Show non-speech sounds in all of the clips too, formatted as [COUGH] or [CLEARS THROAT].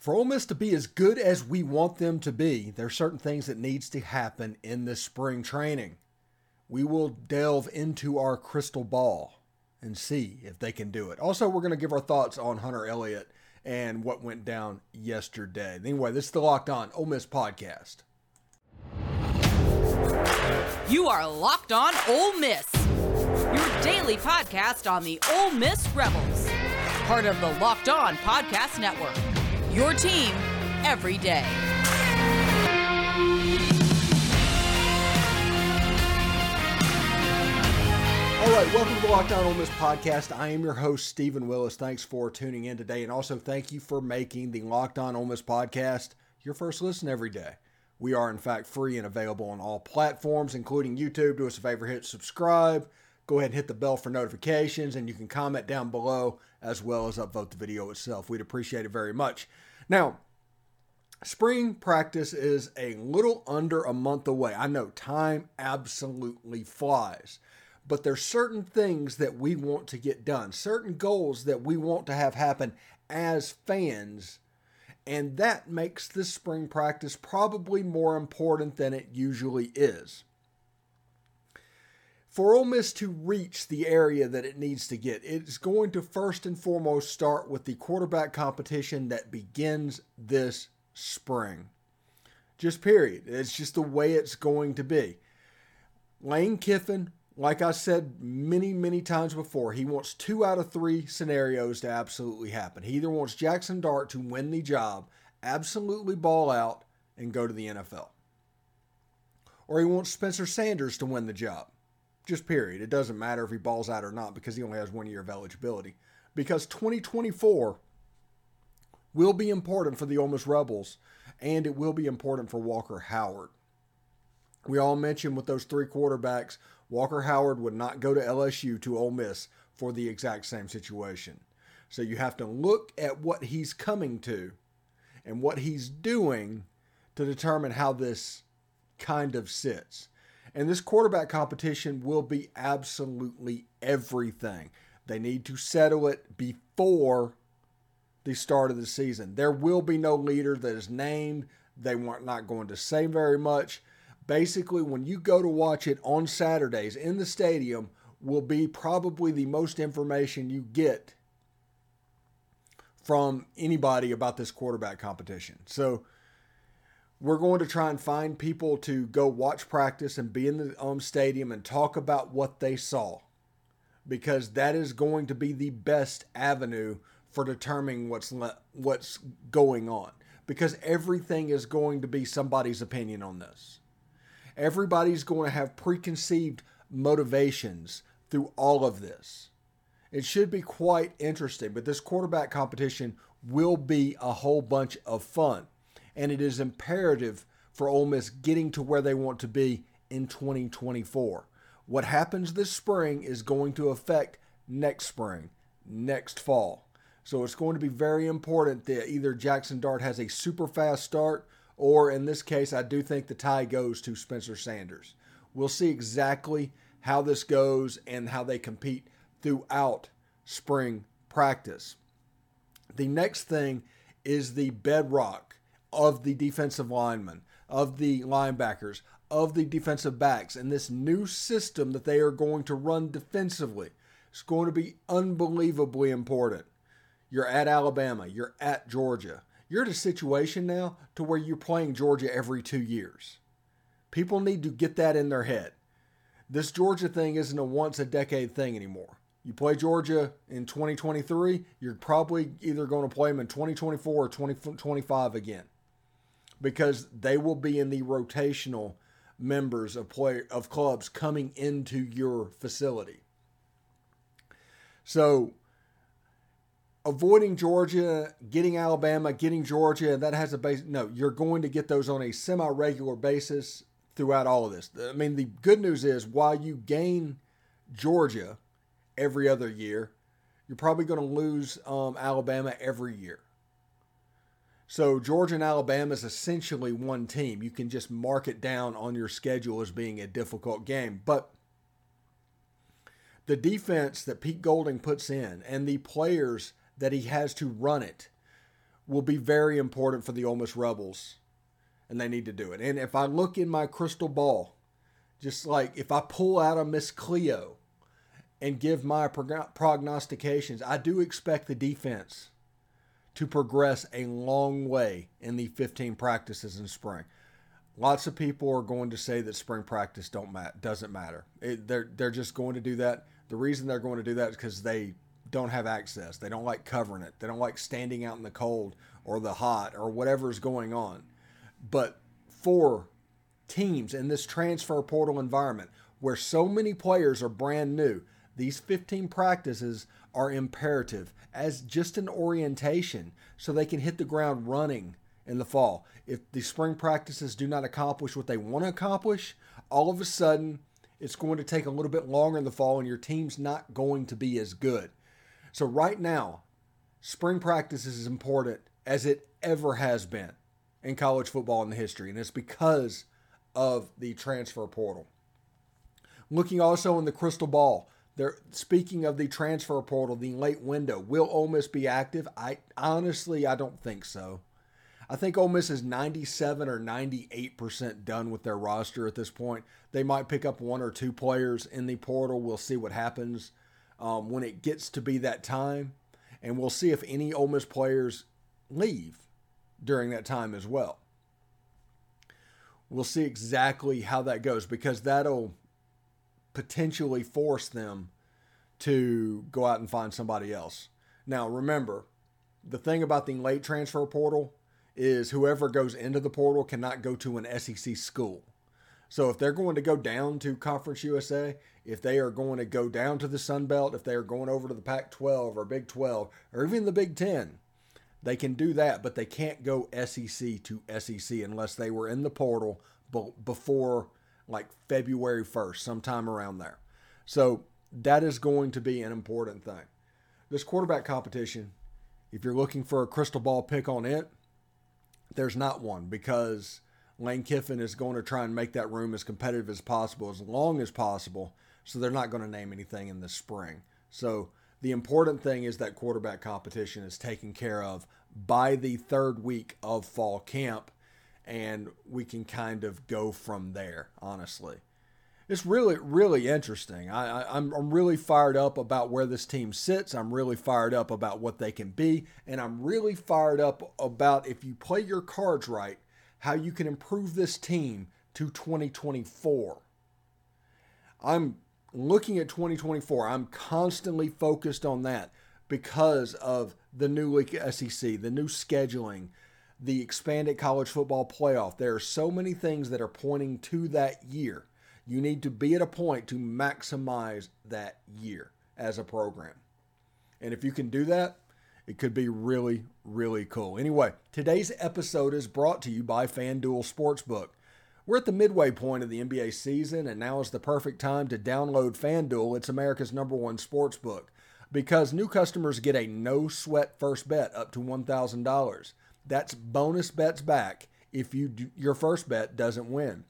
For Ole Miss to be as good as we want them to be, there are certain things that needs to happen in this spring training. We will delve into our crystal ball and see if they can do it. Also, we're going to give our thoughts on Hunter Elliott and what went down yesterday. Anyway, this is the Locked On Ole Miss podcast. You are Locked On Ole Miss, your daily podcast on the Ole Miss Rebels, part of the Locked On Podcast Network. Your team every day. All right, welcome to the Locked On Ole Miss podcast. I am your host, Stephen Willis. Thanks for tuning in today, and also thank you for making the Locked On Ole Miss podcast your first listen every day. We are, in fact, free and available on all platforms, including YouTube. Do us a favor, hit subscribe. Go ahead and hit the bell for notifications, and you can comment down below as well as upvote the video itself. We'd appreciate it very much. Now, spring practice is a little under a month away. I know time absolutely flies, but there's certain things that we want to get done, certain goals that we want to have happen as fans. And that makes this spring practice probably more important than it usually is for Ole Miss to reach the area that it needs to get, it's going to first and foremost start with the quarterback competition that begins this spring. Just period. It's just the way it's going to be. Lane Kiffin, like I said many, many times before, he wants two out of three scenarios to absolutely happen. He either wants Jackson Dart to win the job, absolutely ball out, and go to the NFL, or he wants Spencer Sanders to win the job just period. It doesn't matter if he balls out or not because he only has one year of eligibility. Because 2024 will be important for the Ole Miss Rebels, and it will be important for Walker Howard. We all mentioned with those three quarterbacks, Walker Howard would not go to LSU to Ole Miss for the exact same situation. So you have to look at what he's coming to and what he's doing to determine how this kind of sits. And this quarterback competition will be absolutely everything. They need to settle it before the start of the season. There will be no leader that is named. They weren't not going to say very much. Basically, when you go to watch it on Saturdays in the stadium, will be probably the most information you get from anybody about this quarterback competition. So we're going to try and find people to go watch practice and be in the um, stadium and talk about what they saw because that is going to be the best avenue for determining what's le- what's going on because everything is going to be somebody's opinion on this. Everybody's going to have preconceived motivations through all of this. It should be quite interesting, but this quarterback competition will be a whole bunch of fun and it is imperative for Ole Miss getting to where they want to be in 2024. What happens this spring is going to affect next spring, next fall. So it's going to be very important that either Jackson Dart has a super fast start, or in this case, I do think the tie goes to Spencer Sanders. We'll see exactly how this goes and how they compete throughout spring practice. The next thing is the bedrock of the defensive linemen, of the linebackers, of the defensive backs, and this new system that they are going to run defensively is going to be unbelievably important. You're at Alabama, you're at Georgia. You're in a situation now to where you're playing Georgia every two years. People need to get that in their head. This Georgia thing isn't a once a decade thing anymore. You play Georgia in 2023, you're probably either going to play them in 2024 or 2025 again because they will be in the rotational members of play of clubs coming into your facility. So avoiding Georgia, getting Alabama, getting Georgia, that has a base no, you're going to get those on a semi-regular basis throughout all of this. I mean, the good news is while you gain Georgia every other year, you're probably going to lose um, Alabama every year. So Georgia and Alabama is essentially one team. You can just mark it down on your schedule as being a difficult game. But the defense that Pete Golding puts in and the players that he has to run it will be very important for the Ole Miss Rebels, and they need to do it. And if I look in my crystal ball, just like if I pull out a Miss Cleo and give my prognostications, I do expect the defense to progress a long way in the 15 practices in spring. Lots of people are going to say that spring practice don't mat- doesn't matter. It, they're they're just going to do that. The reason they're going to do that is because they don't have access. They don't like covering it. They don't like standing out in the cold or the hot or whatever's going on. But for teams in this transfer portal environment where so many players are brand new, these 15 practices are imperative as just an orientation so they can hit the ground running in the fall. If the spring practices do not accomplish what they want to accomplish, all of a sudden it's going to take a little bit longer in the fall and your team's not going to be as good. So, right now, spring practice is as important as it ever has been in college football in the history, and it's because of the transfer portal. Looking also in the crystal ball, there. Speaking of the transfer portal, the late window, will Ole Miss be active? I honestly, I don't think so. I think Ole Miss is 97 or 98 percent done with their roster at this point. They might pick up one or two players in the portal. We'll see what happens um, when it gets to be that time, and we'll see if any Ole Miss players leave during that time as well. We'll see exactly how that goes because that'll potentially force them to go out and find somebody else. Now, remember, the thing about the late transfer portal is whoever goes into the portal cannot go to an SEC school. So if they're going to go down to Conference USA, if they are going to go down to the Sun Belt, if they are going over to the Pac 12 or Big 12 or even the Big 10, they can do that, but they can't go SEC to SEC unless they were in the portal before like February 1st, sometime around there. So that is going to be an important thing. This quarterback competition, if you're looking for a crystal ball pick on it, there's not one because Lane Kiffin is going to try and make that room as competitive as possible, as long as possible. So they're not going to name anything in the spring. So the important thing is that quarterback competition is taken care of by the third week of fall camp, and we can kind of go from there, honestly. It's really, really interesting. I, I, I'm, I'm really fired up about where this team sits. I'm really fired up about what they can be. And I'm really fired up about if you play your cards right, how you can improve this team to 2024. I'm looking at 2024, I'm constantly focused on that because of the new SEC, the new scheduling, the expanded college football playoff. There are so many things that are pointing to that year. You need to be at a point to maximize that year as a program. And if you can do that, it could be really, really cool. Anyway, today's episode is brought to you by FanDuel Sportsbook. We're at the midway point of the NBA season, and now is the perfect time to download FanDuel. It's America's number one sports book because new customers get a no sweat first bet up to $1,000. That's bonus bets back if you do, your first bet doesn't win.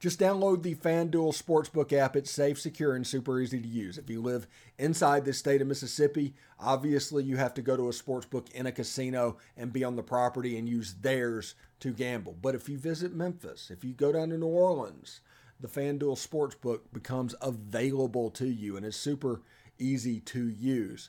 Just download the FanDuel Sportsbook app. It's safe, secure, and super easy to use. If you live inside the state of Mississippi, obviously you have to go to a sportsbook in a casino and be on the property and use theirs to gamble. But if you visit Memphis, if you go down to New Orleans, the FanDuel Sportsbook becomes available to you and is super easy to use.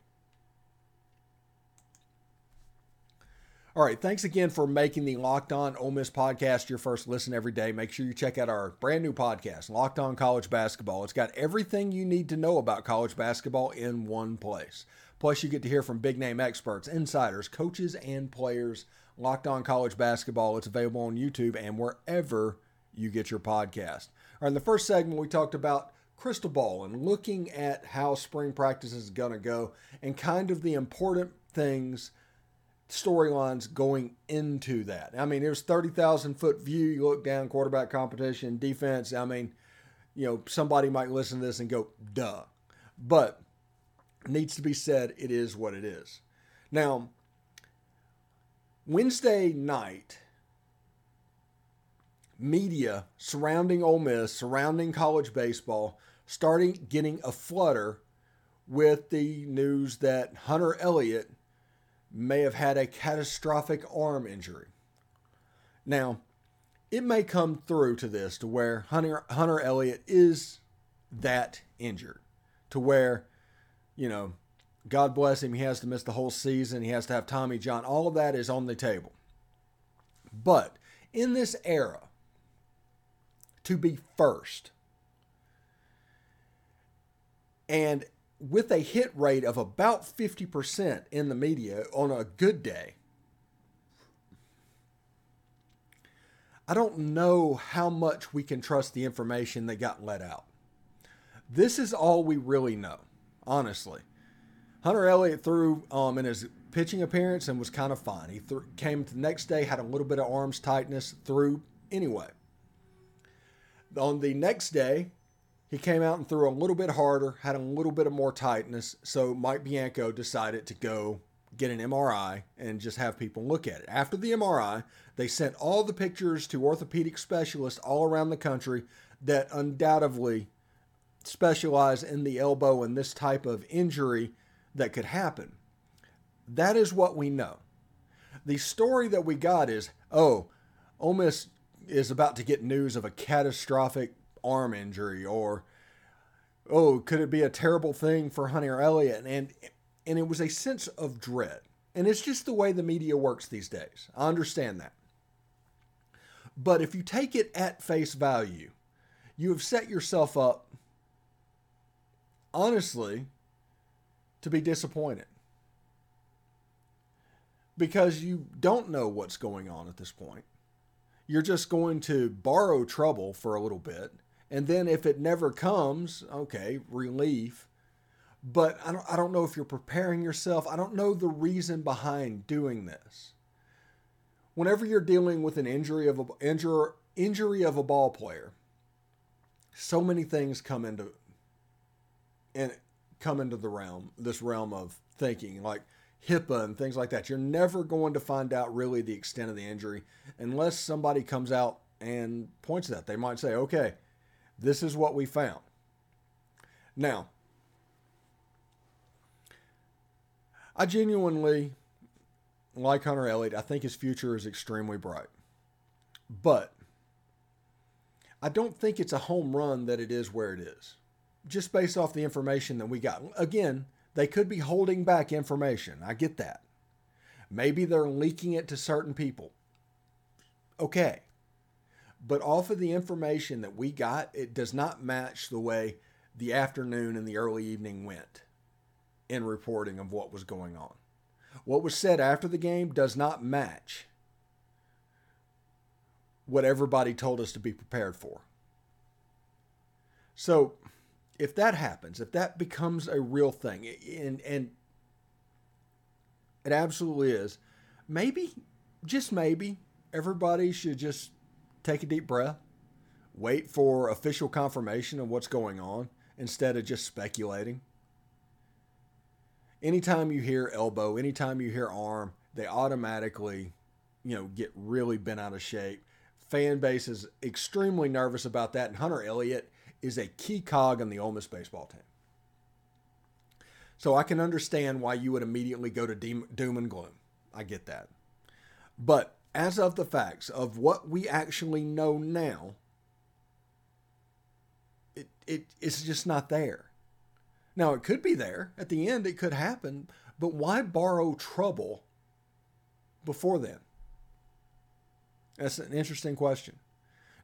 All right, thanks again for making the Locked On Ole Miss podcast your first listen every day. Make sure you check out our brand new podcast, Locked On College Basketball. It's got everything you need to know about college basketball in one place. Plus, you get to hear from big name experts, insiders, coaches, and players. Locked On College Basketball. It's available on YouTube and wherever you get your podcast. All right, in the first segment, we talked about crystal ball and looking at how spring practice is going to go and kind of the important things storylines going into that. I mean, it was 30,000 foot view. You look down, quarterback competition, defense. I mean, you know, somebody might listen to this and go, duh. But needs to be said, it is what it is. Now, Wednesday night, media surrounding Ole Miss, surrounding college baseball, starting getting a flutter with the news that Hunter Elliott may have had a catastrophic arm injury. Now, it may come through to this to where Hunter Hunter Elliott is that injured, to where, you know, God bless him, he has to miss the whole season. He has to have Tommy John. All of that is on the table. But in this era, to be first, and with a hit rate of about 50% in the media on a good day, I don't know how much we can trust the information that got let out. This is all we really know, honestly. Hunter Elliott threw um, in his pitching appearance and was kind of fine. He th- came the next day, had a little bit of arms tightness, threw anyway. On the next day, he came out and threw a little bit harder, had a little bit of more tightness. So Mike Bianco decided to go get an MRI and just have people look at it. After the MRI, they sent all the pictures to orthopedic specialists all around the country that undoubtedly specialize in the elbow and this type of injury that could happen. That is what we know. The story that we got is oh, Ole Miss is about to get news of a catastrophic arm injury or oh could it be a terrible thing for hunter elliott? And and it was a sense of dread. And it's just the way the media works these days. I understand that. But if you take it at face value you have set yourself up honestly to be disappointed. Because you don't know what's going on at this point. You're just going to borrow trouble for a little bit and then if it never comes, okay, relief. But I don't, I don't know if you're preparing yourself. I don't know the reason behind doing this. Whenever you're dealing with an injury of a injury, injury of a ball player, so many things come into and come into the realm, this realm of thinking, like HIPAA and things like that. You're never going to find out really the extent of the injury unless somebody comes out and points that. They might say, okay, this is what we found. Now, I genuinely like Hunter Elliott. I think his future is extremely bright. But I don't think it's a home run that it is where it is. Just based off the information that we got. Again, they could be holding back information. I get that. Maybe they're leaking it to certain people. Okay. But off of the information that we got, it does not match the way the afternoon and the early evening went in reporting of what was going on. What was said after the game does not match what everybody told us to be prepared for. So, if that happens, if that becomes a real thing, and and it absolutely is, maybe, just maybe, everybody should just take a deep breath, wait for official confirmation of what's going on instead of just speculating. Anytime you hear elbow, anytime you hear arm, they automatically, you know, get really bent out of shape. Fan base is extremely nervous about that, and Hunter Elliott is a key cog in the Ole Miss baseball team. So I can understand why you would immediately go to doom and gloom. I get that. But as of the facts of what we actually know now, it, it it's just not there. Now it could be there. At the end it could happen, but why borrow trouble before then? That's an interesting question.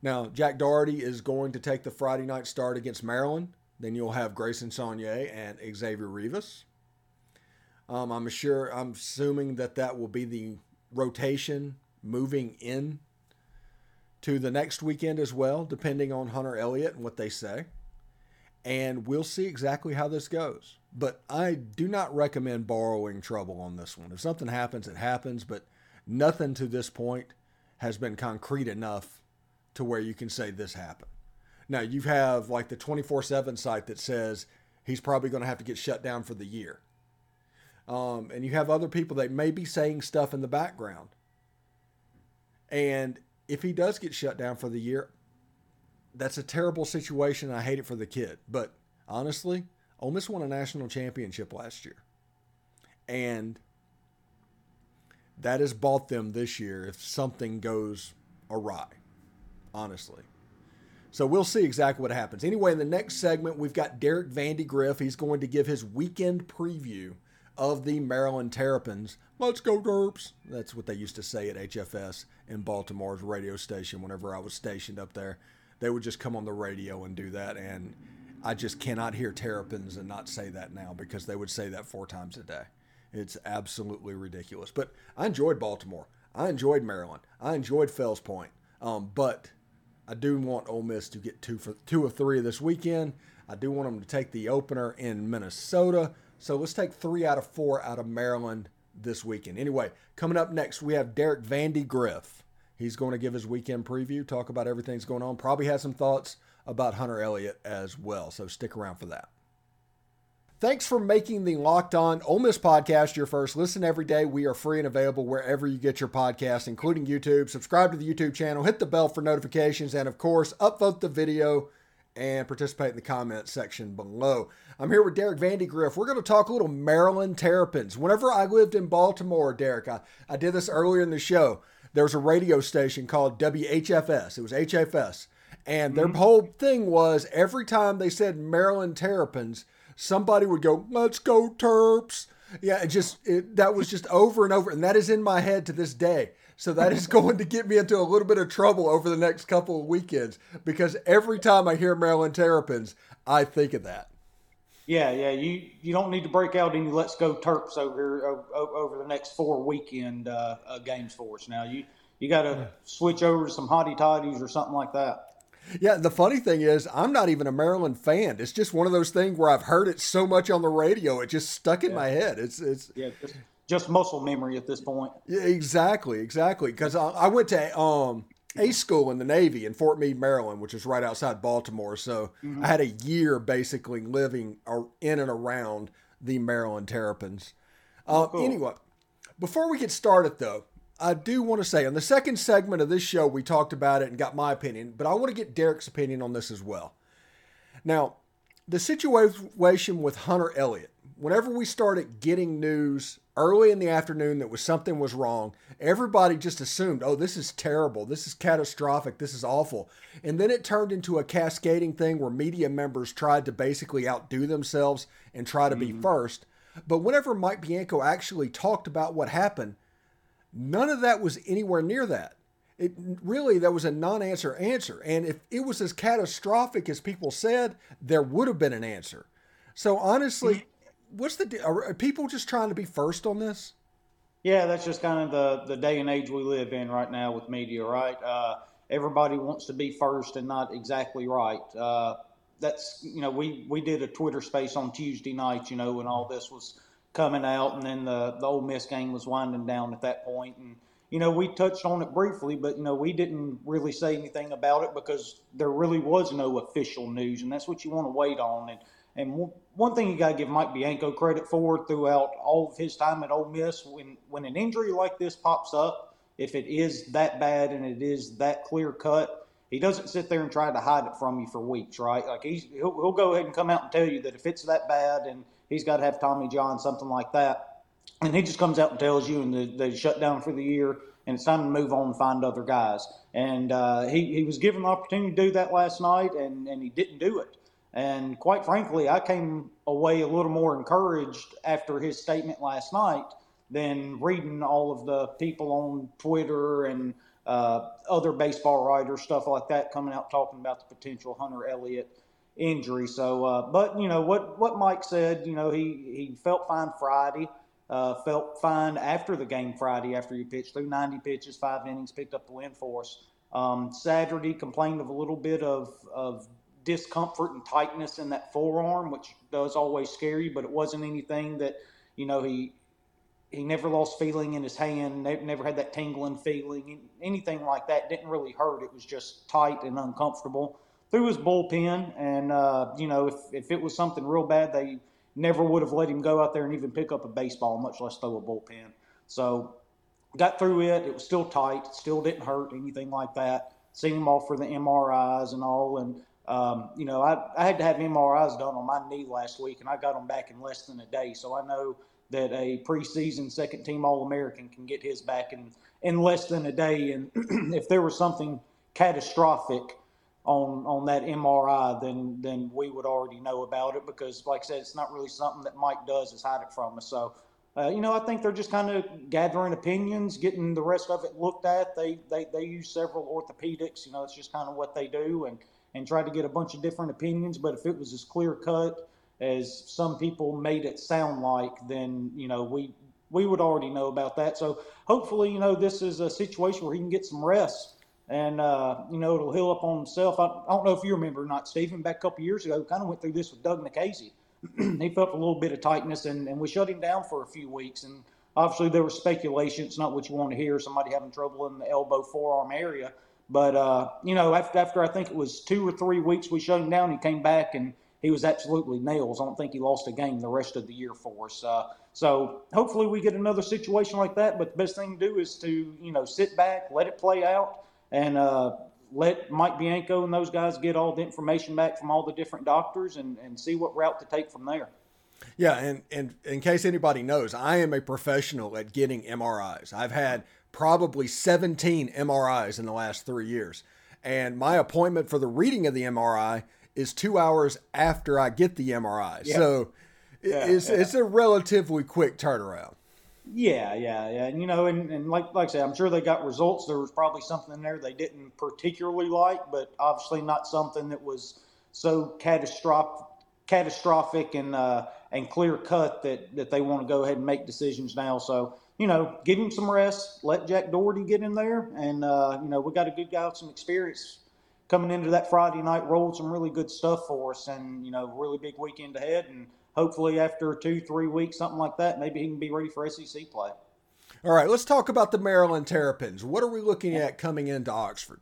Now, Jack Dougherty is going to take the Friday night start against Maryland. Then you'll have Grayson Saunier and Xavier Rivas. Um, I'm sure. I'm assuming that that will be the rotation moving in to the next weekend as well, depending on Hunter Elliott and what they say. and we'll see exactly how this goes. But I do not recommend borrowing trouble on this one. If something happens, it happens, but nothing to this point has been concrete enough to where you can say this happened. Now, you have like the 24 7 site that says he's probably going to have to get shut down for the year. Um, and you have other people that may be saying stuff in the background. And if he does get shut down for the year, that's a terrible situation. I hate it for the kid. But honestly, Ole Miss won a national championship last year. And that has bought them this year if something goes awry, honestly. So we'll see exactly what happens. Anyway, in the next segment, we've got Derek Vandy Griff. He's going to give his weekend preview of the Maryland Terrapins. Let's go, Terps. That's what they used to say at HFS in Baltimore's radio station whenever I was stationed up there. They would just come on the radio and do that. And I just cannot hear Terrapins and not say that now because they would say that four times a day. It's absolutely ridiculous. But I enjoyed Baltimore. I enjoyed Maryland. I enjoyed Fells Point. Um, but I do want Ole Miss to get two for two of three this weekend. I do want them to take the opener in Minnesota. So let's take three out of four out of Maryland this weekend. Anyway, coming up next, we have Derek Vandy Griff. He's going to give his weekend preview, talk about everything that's going on. Probably has some thoughts about Hunter Elliott as well. So stick around for that. Thanks for making the Locked On Ole Miss podcast your first listen every day. We are free and available wherever you get your podcasts, including YouTube. Subscribe to the YouTube channel, hit the bell for notifications, and of course, upvote the video and participate in the comment section below. I'm here with Derek Vandy Griff. We're going to talk a little Maryland Terrapins. Whenever I lived in Baltimore, Derek, I, I did this earlier in the show. There was a radio station called WHFS. It was HFS. And their mm-hmm. whole thing was every time they said Maryland Terrapins – somebody would go, "Let's go Terps." Yeah, it just it, that was just over and over, and that is in my head to this day. So that is [LAUGHS] going to get me into a little bit of trouble over the next couple of weekends because every time I hear Maryland Terrapins, I think of that. Yeah, yeah. You you don't need to break out any "Let's Go Terps" over over, the next four weekend uh, uh, games for us. Now you you got to yeah. switch over to some hottie toddies or something like that. Yeah, the funny thing is, I'm not even a Maryland fan. It's just one of those things where I've heard it so much on the radio, it just stuck in yeah. my head. It's it's yeah, just, just, muscle memory at this point. Yeah, exactly, exactly. Because I, I, went to um, a school in the Navy in Fort Meade, Maryland, which is right outside Baltimore. So mm-hmm. I had a year basically living in and around the Maryland Terrapins. Uh, cool. Anyway, before we get started, though, I do want to say on the second segment of this show, we talked about it and got my opinion, but I want to get Derek's opinion on this as well. Now, the situation with Hunter Elliott, whenever we started getting news early in the afternoon that was something was wrong, everybody just assumed, oh, this is terrible. This is catastrophic. This is awful. And then it turned into a cascading thing where media members tried to basically outdo themselves and try to mm-hmm. be first. But whenever Mike Bianco actually talked about what happened, None of that was anywhere near that. It really that was a non-answer answer, and if it was as catastrophic as people said, there would have been an answer. So honestly, what's the are people just trying to be first on this? Yeah, that's just kind of the the day and age we live in right now with media, right? Uh, everybody wants to be first and not exactly right. Uh, that's you know we we did a Twitter space on Tuesday night, you know, when all this was coming out, and then the the Ole Miss game was winding down at that point, and you know we touched on it briefly, but you know we didn't really say anything about it because there really was no official news, and that's what you want to wait on. And and one thing you got to give Mike Bianco credit for throughout all of his time at Ole Miss, when when an injury like this pops up, if it is that bad and it is that clear cut, he doesn't sit there and try to hide it from you for weeks, right? Like he's he'll, he'll go ahead and come out and tell you that if it's that bad and he's got to have Tommy John, something like that. And he just comes out and tells you, and they, shut down for the year, and it's time to move on and find other guys. And uh, he, he was given the opportunity to do that last night, and, and he didn't do it. And quite frankly, I came away a little more encouraged after his statement last night than reading all of the people on Twitter and uh, other baseball writers, stuff like that, coming out talking about the potential Hunter Elliott injury. So, uh, but you know what what Mike said. You know he he felt fine Friday. Uh, felt fine after the game Friday after he pitched through 90 pitches, five innings, picked up the win for us. Um, Saturday complained of a little bit of of discomfort and tightness in that forearm, which does always scare you, but it wasn't anything that, you know, he he never lost feeling in his hand, never had that tingling feeling, anything like that. Didn't really hurt. It was just tight and uncomfortable. Through his bullpen, and uh, you know, if if it was something real bad, they never would have let him go out there and even pick up a baseball, much less throw a bullpen. So got through it. It was still tight. Still didn't hurt anything like that. Seen him off for the MRIs and all, and um, you know, I, I had to have MRIs done on my knee last week, and I got them back in less than a day. So I know that a preseason second team All American can get his back in, in less than a day. And [CLEARS THROAT] if there was something catastrophic on on that MRI, then then we would already know about it because, like I said, it's not really something that Mike does is hide it from us. So, uh, you know, I think they're just kind of gathering opinions, getting the rest of it looked at. They they they use several orthopedics. You know, it's just kind of what they do and and tried to get a bunch of different opinions. But if it was as clear cut as some people made it sound like, then you know we we would already know about that. So hopefully, you know, this is a situation where he can get some rest. And uh, you know it'll heal up on himself. I, I, don't know if you remember or not, Stephen. Back a couple years ago, kind of went through this with Doug Nikhazy. [CLEARS THROAT] he felt a little bit of tightness, and, and we shut him down for a few weeks. And obviously, there was speculation. It's not what you want to hear. Somebody having trouble in the elbow forearm area. But uh, you know, after, after I think it was two or three weeks, we shut him down. He came back and he was absolutely nails. I don't think he lost a game the rest of the year for us. Uh, so hopefully we get another situation like that. But the best thing to do is to you know sit back, let it play out, and uh, let Mike Bianco and those guys get all the information back from all the different doctors and, and see what route to take from there. Yeah, and, and in case anybody knows, I am a professional at getting MRIs. I've had probably 17 MRIs in the last three years. And my appointment for the reading of the MRI is two hours after I get the MRI. Yeah. So yeah, it's, yeah. it's a relatively quick turnaround. Yeah, yeah, yeah. And, you know, and, and like like I said, I'm sure they got results. There was probably something in there they didn't particularly like, but obviously not something that was so catastrophic, catastrophic and uh, and clear cut that that they want to go ahead and make decisions now. So you know, give him some rest. Let Jack Dougherty get in there, and uh, you know, we got a good guy with some experience coming into that Friday night rolled some really good stuff for us and, you know, really big weekend ahead. And hopefully after two, three weeks, something like that, maybe he can be ready for SEC play. All right, let's talk about the Maryland Terrapins. What are we looking at coming into Oxford?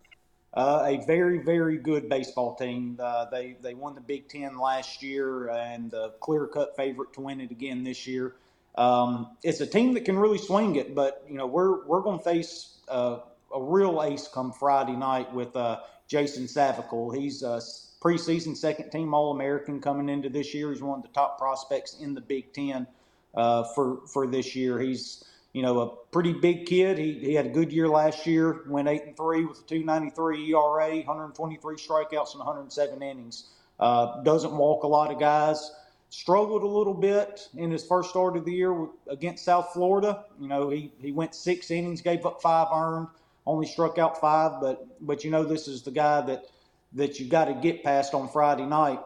Uh, a very, very good baseball team. Uh, they they won the Big Ten last year and the clear cut favorite to win it again this year. Um, it's a team that can really swing it, but you know we're we're going to face uh, a real ace come Friday night with uh, Jason Savacool. He's a preseason second team All American coming into this year. He's one of the top prospects in the Big Ten uh, for for this year. He's you know a pretty big kid. He, he had a good year last year. Went eight and three with a 2.93 ERA, 123 strikeouts and 107 innings. Uh, doesn't walk a lot of guys. Struggled a little bit in his first start of the year against South Florida. You know he he went six innings, gave up five earned only struck out five, but but you know this is the guy that that you got to get past on Friday night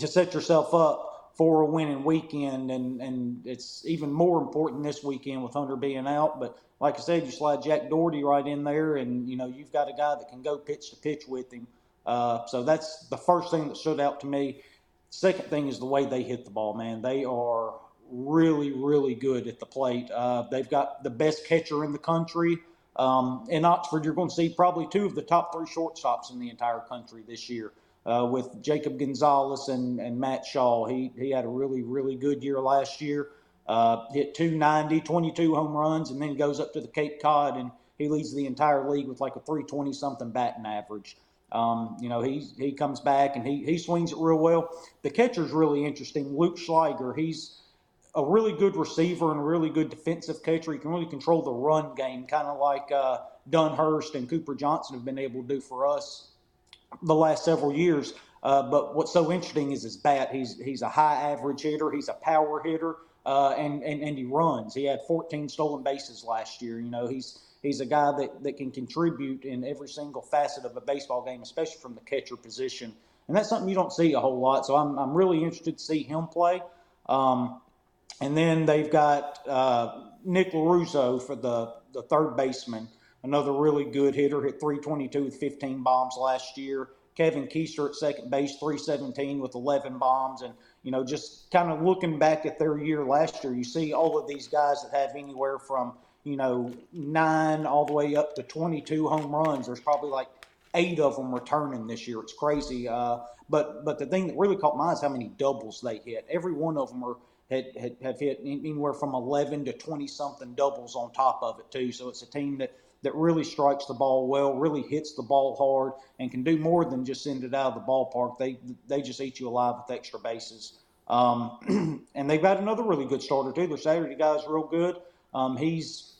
to set yourself up for a winning weekend, and and it's even more important this weekend with Hunter being out. But like I said, you slide Jack Dougherty right in there, and you know you've got a guy that can go pitch to pitch with him. Uh, so that's the first thing that stood out to me. Second thing is the way they hit the ball, man. They are really, really good at the plate. Uh, they've got the best catcher in the country. Um, in Oxford, you're going to see probably two of the top three shortstops in the entire country this year. Uh, with Jacob Gonzalez and, and Matt Shaw. He, he had a really, really good year last year. Uh, hit 290, 22 home runs, and then goes up to the Cape Cod and he leads the entire league with like a 320 something batting average. Um, you know, he he comes back and he he swings it real well. The catcher's really interesting. Luke Shliger, he's a really good receiver and a really good defensive catcher. He can really control the run game, kind of like uh, Dunhurst and Cooper Johnson have been able to do for us the last several years. Uh, but what's so interesting is his bat. He's he's a high average hitter. He's a power hitter, uh, and, and and he runs. He had 14 stolen bases last year. You know, he's he's a guy that, that can contribute in every single facet of a baseball game, especially from the catcher position. And that's something you don't see a whole lot. So I'm I'm really interested to see him play. Um, and then they've got uh, Nick Lorusso for the, the third baseman, another really good hitter, hit 322 with 15 bombs last year. Kevin Keister at second base, 317 with 11 bombs. And, you know, just kind of looking back at their year last year, you see all of these guys that have anywhere from, you know, nine all the way up to 22 home runs. There's probably like eight of them returning this year. It's crazy. Uh, but but the thing that really caught my eye is how many doubles they hit. Every one of them are had, had have hit anywhere from 11 to 20 something doubles on top of it too. So it's a team that that really strikes the ball well, really hits the ball hard, and can do more than just send it out of the ballpark. They they just eat you alive with extra bases. Um, [CLEARS THROAT] and they've got another really good starter too. Their Saturday guy's real good. Um, he's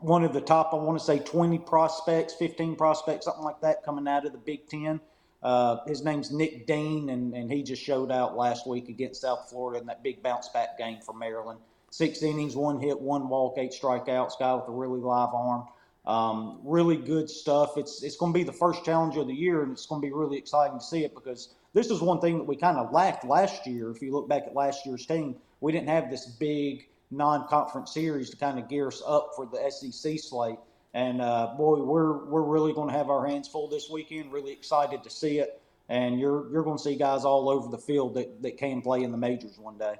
one of the top, I want to say 20 prospects, 15 prospects, something like that, coming out of the Big Ten. Uh, his name's Nick Dean, and, and he just showed out last week against South Florida in that big bounce back game for Maryland. Six innings, one hit, one walk, eight strikeouts, guy with a really live arm. Um, really good stuff. It's it's going to be the first challenge of the year, and it's going to be really exciting to see it because this is one thing that we kind of lacked last year. If you look back at last year's team, we didn't have this big non-conference series to kind of gear us up for the SEC slate. And uh, boy, we're we're really going to have our hands full this weekend. Really excited to see it, and you're you're going to see guys all over the field that, that can play in the majors one day.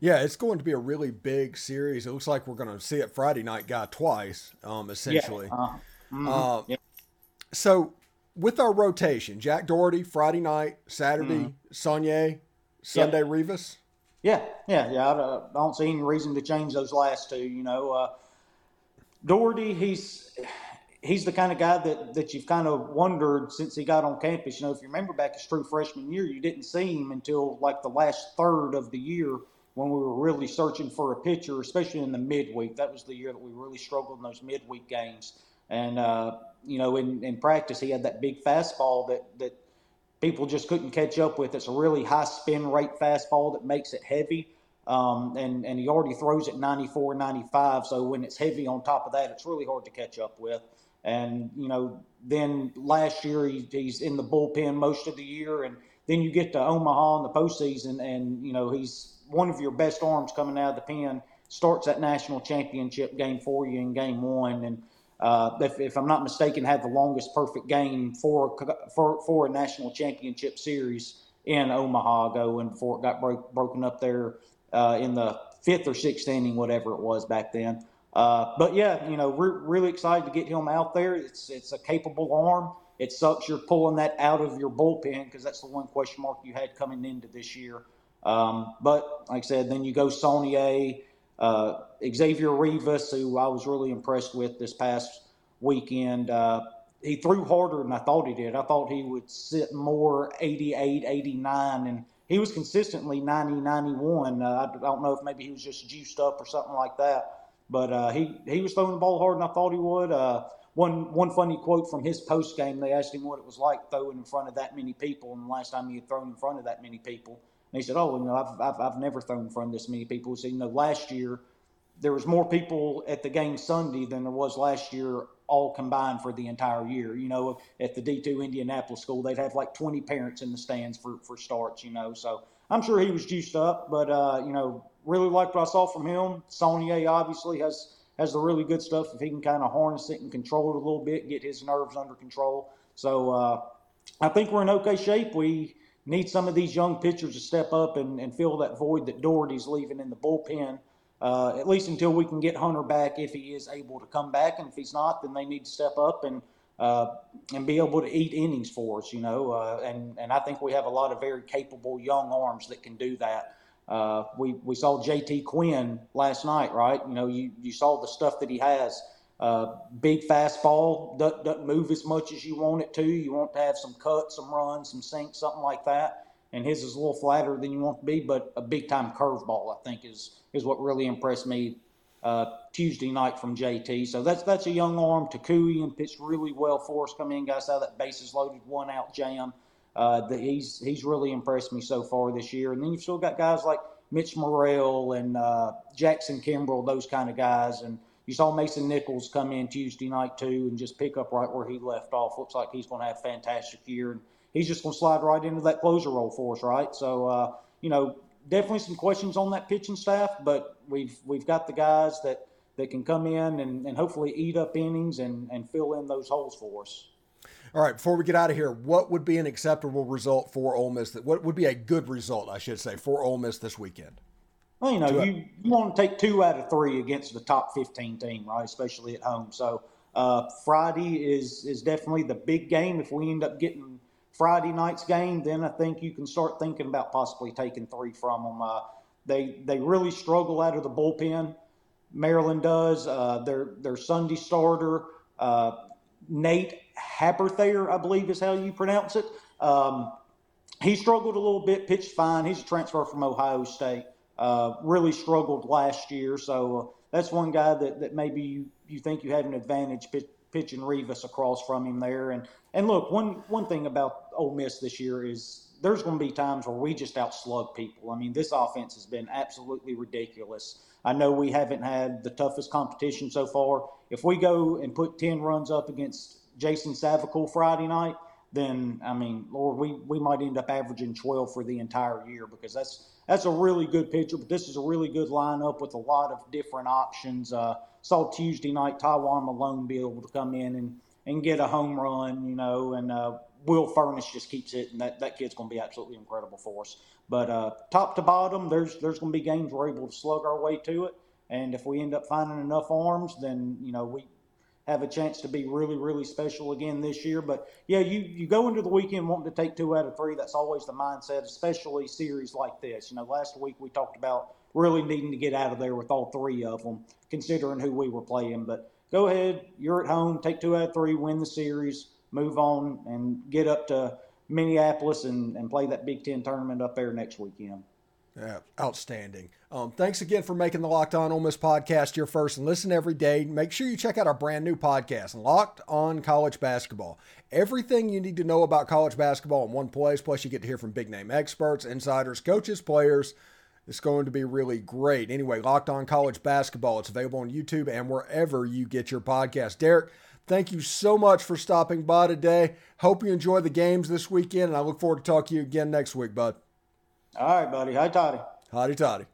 Yeah, it's going to be a really big series. It looks like we're going to see it Friday night guy twice, um, essentially. Yeah. Uh, mm-hmm. uh, yeah. So with our rotation, Jack Dougherty Friday night, Saturday mm-hmm. Saunier, Sunday yeah. Rivas. Yeah, yeah, yeah. I don't see any reason to change those last two. You know, uh, Dougherty, he's he's the kind of guy that that you've kind of wondered since he got on campus. You know, if you remember back his true freshman year, you didn't see him until like the last third of the year when we were really searching for a pitcher, especially in the midweek. That was the year that we really struggled in those midweek games. And uh, you know, in, in practice, he had that big fastball that that people just couldn't catch up with. It's a really high spin rate fastball that makes it heavy. Um, and, and he already throws at 94, 95. So when it's heavy on top of that, it's really hard to catch up with. And, you know, then last year he, he's in the bullpen most of the year. And then you get to Omaha in the postseason, and, you know, he's one of your best arms coming out of the pen. Starts that national championship game for you in game one. And uh, if, if, I'm not mistaken, had the longest perfect game for for, for a national championship series in Omaha going before it got broke, broken up there uh, in the fifth or sixth inning, whatever it was back then. Uh, but yeah, you know, really excited to get him out there. It's it's a capable arm. It sucks you're pulling that out of your bullpen because that's the one question mark you had coming into this year. Um, but like I said, then you go Saunier. Uh, Xavier Rivas, who I was really impressed with this past weekend, uh, he threw harder than I thought he did. I thought he would sit more 88, 89, and he was consistently 90, 91. Uh, I don't know if maybe he was just juiced up or something like that, but uh, he, he was throwing the ball harder than I thought he would. Uh, one, one funny quote from his post game, they asked him what it was like throwing in front of that many people, and the last time he had thrown in front of that many people. And he said, "Oh, you know, I've, I've, I've never thrown in front of this many people." Said, "You know, last year there was more people at the game Sunday than there was last year all combined for the entire year. You know, at the D2 Indianapolis school, they'd have like 20 parents in the stands for, for starts, you know. So I'm sure he was juiced up, but, uh, you know, really liked what I saw from him. Saunier obviously has has the really good stuff if he can kind of harness it and control it a little bit, get his nerves under control. So uh, I think we're in okay shape. We need some of these young pitchers to step up and, and fill that void that Dougherty's leaving in the bullpen. Uh, at least until we can get Hunter back, if he is able to come back, and if he's not, then they need to step up and uh, and be able to eat innings for us, you know. Uh, and and I think we have a lot of very capable young arms that can do that. Uh, we we saw JT Quinn last night, right? You know, you you saw the stuff that he has. Uh, big fastball doesn't, doesn't move as much as you want it to. You want to have some cuts, some runs, some sinks, something like that. And his is a little flatter than you want to be, but a big time curveball, I think, is is what really impressed me uh, Tuesday night from JT. So that's that's a young arm. Takui and pitched really well for us. Come in, guys, out that bases loaded, one out jam. Uh, that he's he's really impressed me so far this year. And then you've still got guys like Mitch Murrell and uh, Jackson Kimbrell, those kind of guys. And you saw Mason Nichols come in Tuesday night too and just pick up right where he left off. Looks like he's going to have a fantastic year, and he's just going to slide right into that closer role for us, right? So, uh, you know, definitely some questions on that pitching staff, but we've we've got the guys that that can come in and, and hopefully eat up innings and, and fill in those holes for us. All right, before we get out of here, what would be an acceptable result for Ole Miss? That what would be a good result, I should say, for Ole Miss this weekend? Well, you know, you, you want to take two out of three against the top 15 team, right? Especially at home. So uh, Friday is is definitely the big game. If we end up getting Friday night's game, then I think you can start thinking about possibly taking three from them. Uh, they they really struggle out of the bullpen. Maryland does. Uh, their their Sunday starter uh, Nate Haberthier, I believe is how you pronounce it. Um, he struggled a little bit, pitched fine. He's a transfer from Ohio State. Uh, really struggled last year, so uh, that's one guy that, that maybe you, you think you have an advantage pitch, pitching Rivas across from him there. And and look, one one thing about Ole Miss this year is there's going to be times where we just outslug people. I mean, this offense has been absolutely ridiculous. I know we haven't had the toughest competition so far. If we go and put 10 runs up against Jason Savacool Friday night, then I mean, Lord, we, we might end up averaging 12 for the entire year because that's that's a really good pitcher. But this is a really good lineup with a lot of different options. Uh, saw Tuesday night Taiwan Malone be able to come in and, and get a home run, you know, and uh, Will Furnish just keeps hitting. That that kid's going to be absolutely incredible for us. But uh, top to bottom, there's there's going to be games we're able to slug our way to it. And if we end up finding enough arms, then you know we have a chance to be really really special again this year. But yeah, you you go into the weekend wanting to take two out of three. That's always the mindset, especially series like this. You know, last week we talked about really needing to get out of there with all three of them, considering who we were playing. But go ahead, you're at home, take two out of three, win the series move on and get up to Minneapolis and, and play that Big Ten tournament up there next weekend. Yeah, outstanding. Um, thanks again for making the Locked On Ole Miss podcast your first and listen every day. Make sure you check out our brand new podcast, Locked On College Basketball. Everything you need to know about college basketball in one place. Plus, you get to hear from big name experts, insiders, coaches, players. It's going to be really great. Anyway, Locked On College Basketball. It's available on YouTube and wherever you get your podcast. Derek, Thank you so much for stopping by today. Hope you enjoy the games this weekend, and I look forward to talking to you again next week, bud. All right, buddy. Hi, Toddy. Hotty toddy.